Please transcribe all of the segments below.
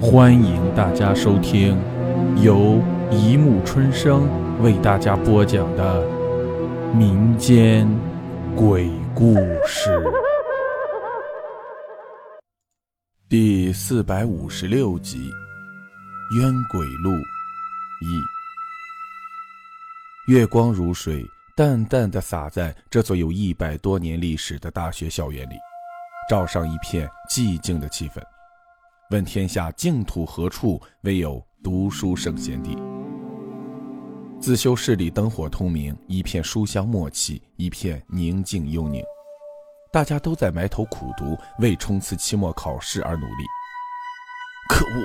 欢迎大家收听由一木春生为大家播讲的民间鬼故事第四百五十六集《冤鬼路》一。月光如水，淡淡的洒在这座有一百多年历史的大学校园里，照上一片寂静的气氛。问天下净土何处，唯有读书圣贤地。自修室里灯火通明，一片书香默契，一片宁静幽宁。大家都在埋头苦读，为冲刺期末考试而努力。可恶！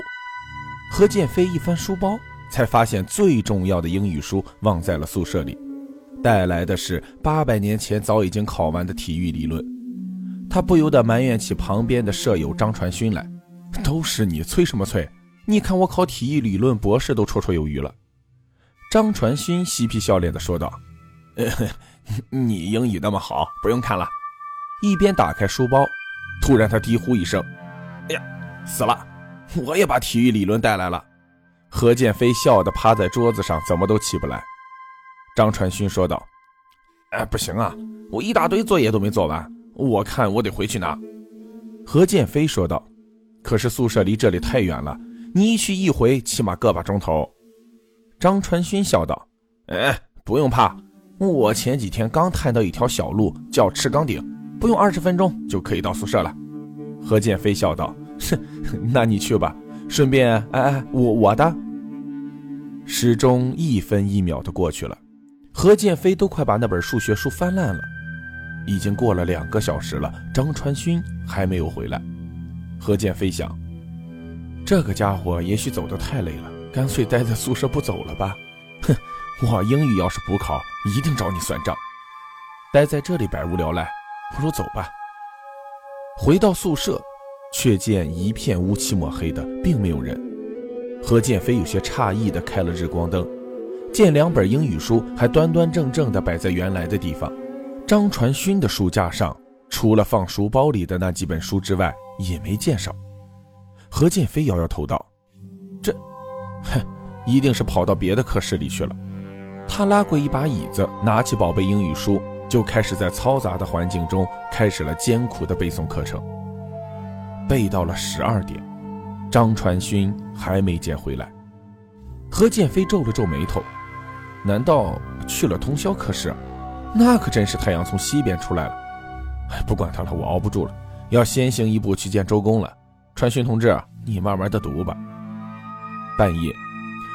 何建飞一翻书包，才发现最重要的英语书忘在了宿舍里，带来的是八百年前早已经考完的体育理论。他不由得埋怨起旁边的舍友张传勋来。都是你催什么催？你看我考体育理论博士都绰绰有余了。张传勋嬉皮笑脸地说道：“你英语那么好，不用看了。”一边打开书包，突然他低呼一声：“哎呀，死了！我也把体育理论带来了。”何建飞笑得趴在桌子上，怎么都起不来。张传勋说道：“哎，不行啊，我一大堆作业都没做完，我看我得回去拿。”何建飞说道。可是宿舍离这里太远了，你一去一回起码个把钟头。张传勋笑道：“哎，不用怕，我前几天刚探到一条小路，叫赤岗顶，不用二十分钟就可以到宿舍了。”何建飞笑道：“哼，那你去吧，顺便……哎哎，我我的。”时钟一分一秒的过去了，何建飞都快把那本数学书翻烂了。已经过了两个小时了，张传勋还没有回来。何建飞想，这个家伙也许走得太累了，干脆待在宿舍不走了吧。哼，我英语要是补考，一定找你算账。待在这里百无聊赖，不如走吧。回到宿舍，却见一片乌漆抹黑的，并没有人。何建飞有些诧异地开了日光灯，见两本英语书还端端正正地摆在原来的地方。张传勋的书架上，除了放书包里的那几本书之外，也没见少，何建飞摇摇头道：“这，哼，一定是跑到别的课室里去了。”他拉过一把椅子，拿起宝贝英语书，就开始在嘈杂的环境中开始了艰苦的背诵课程。背到了十二点，张传勋还没见回来。何建飞皱了皱眉头，难道去了通宵课室？那可真是太阳从西边出来了。不管他了，我熬不住了。要先行一步去见周公了，传讯同志，你慢慢的读吧。半夜，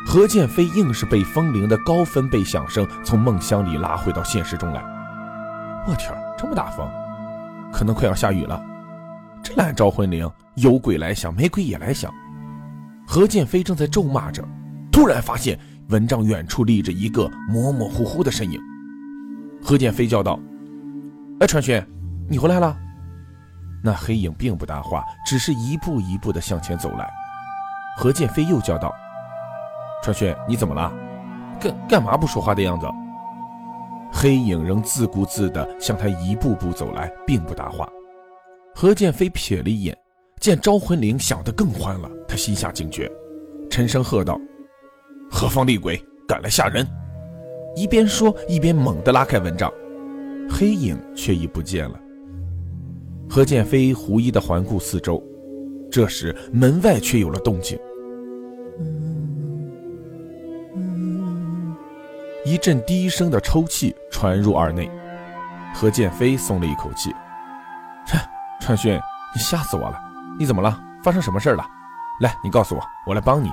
何建飞硬是被风铃的高分贝响声从梦乡里拉回到现实中来。我天，这么大风，可能快要下雨了。这烂招魂铃，有鬼来响，没鬼也来响。何建飞正在咒骂着，突然发现蚊帐远处立着一个模模糊糊的身影。何建飞叫道：“哎，传讯，你回来了。”那黑影并不搭话，只是一步一步的向前走来。何建飞又叫道：“传讯，你怎么了？干干嘛不说话的样子？”黑影仍自顾自地向他一步步走来，并不搭话。何建飞瞥了一眼，见招魂铃响得更欢了，他心下警觉，沉声喝道：“何方厉鬼，敢来吓人！”一边说，一边猛地拉开蚊帐，黑影却已不见了。何建飞狐疑地环顾四周，这时门外却有了动静。一阵低声的抽泣传入耳内，何建飞松了一口气：“哼，传讯，你吓死我了！你怎么了？发生什么事了？来，你告诉我，我来帮你。”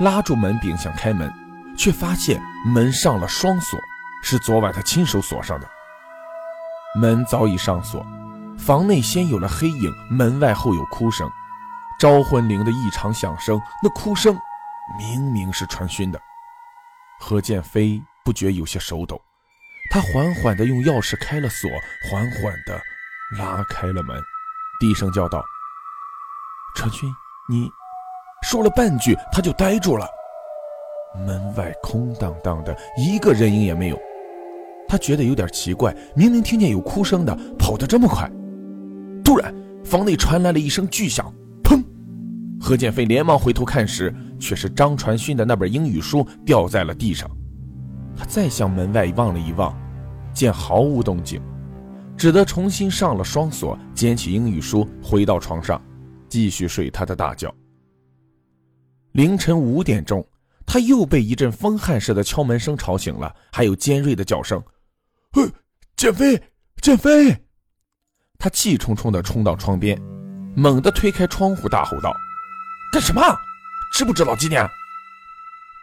拉住门柄想开门，却发现门上了双锁，是昨晚他亲手锁上的。门早已上锁。房内先有了黑影，门外后有哭声，招魂铃的异常响声，那哭声明明是传讯的。何建飞不觉有些手抖，他缓缓地用钥匙开了锁，缓缓地拉开了门，低声叫道：“传讯，你……”说了半句，他就呆住了。门外空荡荡的，一个人影也没有。他觉得有点奇怪，明明听见有哭声的，跑得这么快。突然，房内传来了一声巨响，砰！何建飞连忙回头看时，却是张传勋的那本英语书掉在了地上。他再向门外望了一望，见毫无动静，只得重新上了双锁，捡起英语书，回到床上，继续睡他的大觉。凌晨五点钟，他又被一阵风撼似的敲门声吵醒了，还有尖锐的叫声：“呃，建飞，建飞！”他气冲冲地冲到窗边，猛地推开窗户，大吼道：“干什么？知不知道几点？”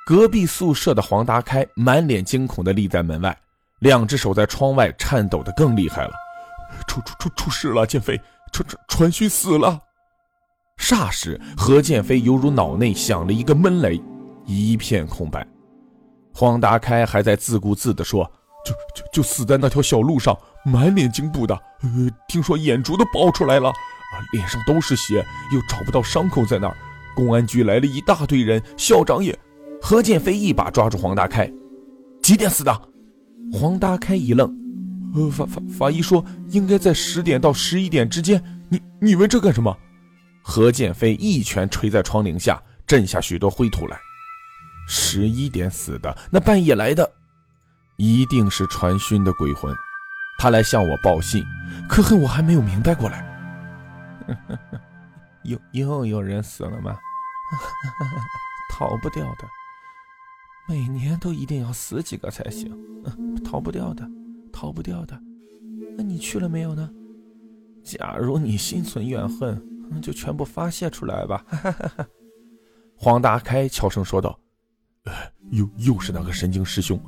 隔壁宿舍的黄达开满脸惊恐地立在门外，两只手在窗外颤抖得更厉害了。“出出出出事了！建飞，传传传讯死了！”霎时，何建飞犹如脑内响了一个闷雷，一片空白。黄达开还在自顾自地说：“就就就死在那条小路上，满脸惊怖的。呃，听说眼珠都爆出来了，啊，脸上都是血，又找不到伤口在哪儿。公安局来了一大堆人，校长也……”何建飞一把抓住黄大开：“几点死的？”黄大开一愣：“呃，法法法医说应该在十点到十一点之间。你你问这干什么？”何建飞一拳捶在窗棂下，震下许多灰土来。十一点死的，那半夜来的，一定是传讯的鬼魂。他来向我报信，可恨我还没有明白过来。又又有人死了吗？逃不掉的，每年都一定要死几个才行。逃不掉的，逃不掉的。那你去了没有呢？假如你心存怨恨。就全部发泄出来吧！黄大开悄声说道：“又又是那个神经师兄。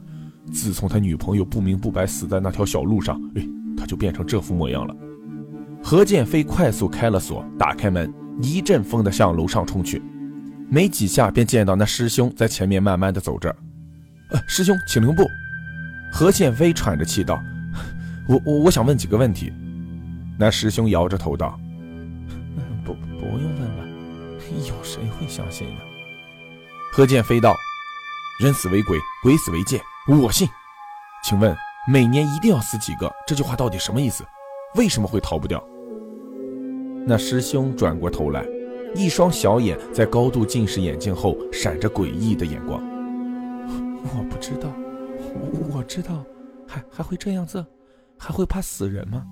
自从他女朋友不明不白死在那条小路上，哎，他就变成这副模样了。”何建飞快速开了锁，打开门，一阵风的向楼上冲去。没几下，便见到那师兄在前面慢慢的走着。呃，师兄，请留步。何建飞喘着气道：“我我我想问几个问题。”那师兄摇着头道。不不用问了，有谁会相信呢？何建飞道：“人死为鬼，鬼死为贱，我信。请问每年一定要死几个？这句话到底什么意思？为什么会逃不掉？”那师兄转过头来，一双小眼在高度近视眼镜后闪着诡异的眼光。我不知道，我知道，还还会这样子，还会怕死人吗？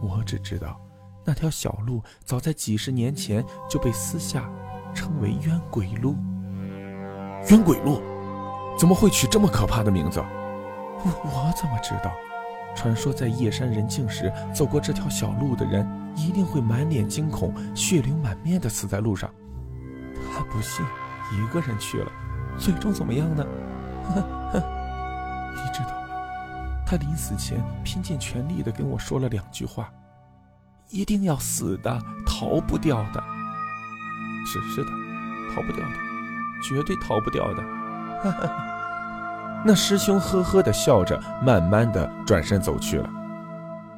我只知道。那条小路早在几十年前就被私下称为冤鬼路。冤鬼路，怎么会取这么可怕的名字？我我怎么知道？传说在夜深人静时走过这条小路的人，一定会满脸惊恐、血流满面的死在路上。他不信，一个人去了，最终怎么样呢？你知道吗？他临死前拼尽全力的跟我说了两句话。一定要死的，逃不掉的。是是的，逃不掉的，绝对逃不掉的。那师兄呵呵的笑着，慢慢的转身走去了。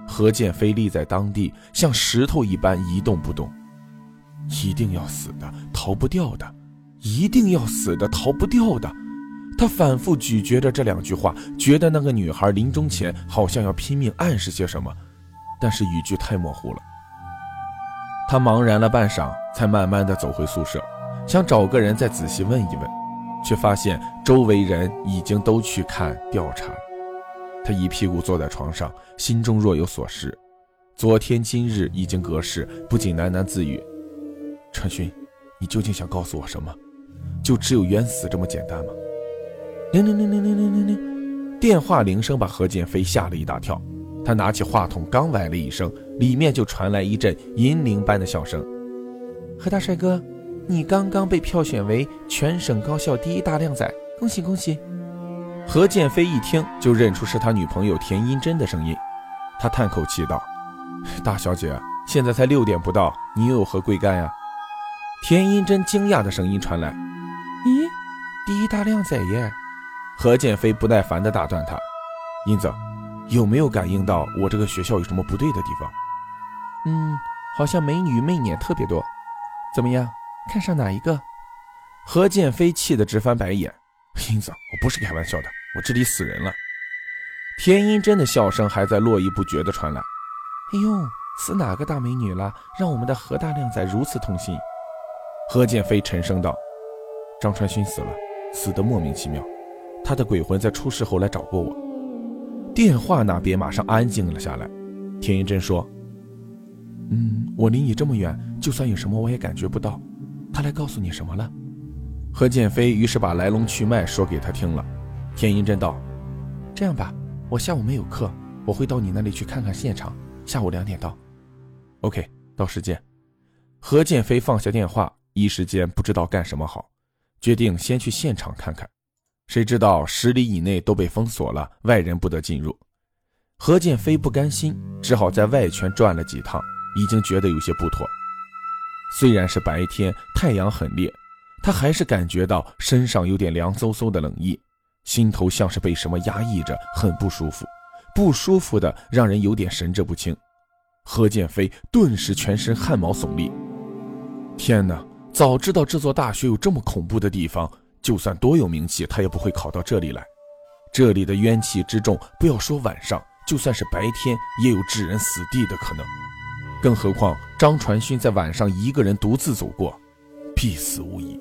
何建飞立在当地，像石头一般一动不动。一定要死的，逃不掉的，一定要死的，逃不掉的。他反复咀嚼着这两句话，觉得那个女孩临终前好像要拼命暗示些什么。但是语句太模糊了，他茫然了半晌，才慢慢的走回宿舍，想找个人再仔细问一问，却发现周围人已经都去看调查。他一屁股坐在床上，心中若有所失。昨天今日已经隔世，不仅喃喃自语：“陈勋，你究竟想告诉我什么？就只有冤死这么简单吗？”铃铃铃铃铃铃铃铃，电话铃声把何建飞吓了一大跳。他拿起话筒，刚喂了一声，里面就传来一阵银铃般的笑声。何大帅哥，你刚刚被票选为全省高校第一大靓仔，恭喜恭喜！何建飞一听就认出是他女朋友田英珍的声音，他叹口气道：“大小姐，现在才六点不到，你又有何贵干呀？”田英珍惊讶的声音传来：“咦，第一大靓仔耶！”何建飞不耐烦地打断他：“英子。”有没有感应到我这个学校有什么不对的地方？嗯，好像美女媚眼特别多。怎么样，看上哪一个？何建飞气得直翻白眼。英子，我不是开玩笑的，我这里死人了。田英真的笑声还在络绎不绝地传来。哎呦，死哪个大美女了，让我们的何大靓仔如此痛心？何建飞沉声道：“张传勋死了，死得莫名其妙。他的鬼魂在出事后来找过我。”电话那边马上安静了下来。田英真说：“嗯，我离你这么远，就算有什么我也感觉不到。他来告诉你什么了？”何建飞于是把来龙去脉说给他听了。田云真道：“这样吧，我下午没有课，我会到你那里去看看现场。下午两点到。”“OK，到时见。”何建飞放下电话，一时间不知道干什么好，决定先去现场看看。谁知道十里以内都被封锁了，外人不得进入。何建飞不甘心，只好在外圈转了几趟，已经觉得有些不妥。虽然是白天，太阳很烈，他还是感觉到身上有点凉飕飕的冷意，心头像是被什么压抑着，很不舒服，不舒服的让人有点神志不清。何建飞顿时全身汗毛耸立。天哪！早知道这座大学有这么恐怖的地方，就算多有名气，他也不会考到这里来。这里的冤气之重，不要说晚上，就算是白天，也有致人死地的可能。更何况张传勋在晚上一个人独自走过，必死无疑。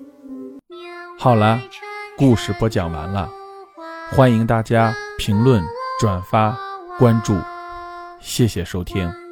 好了，故事播讲完了，欢迎大家评论、转发、关注，谢谢收听。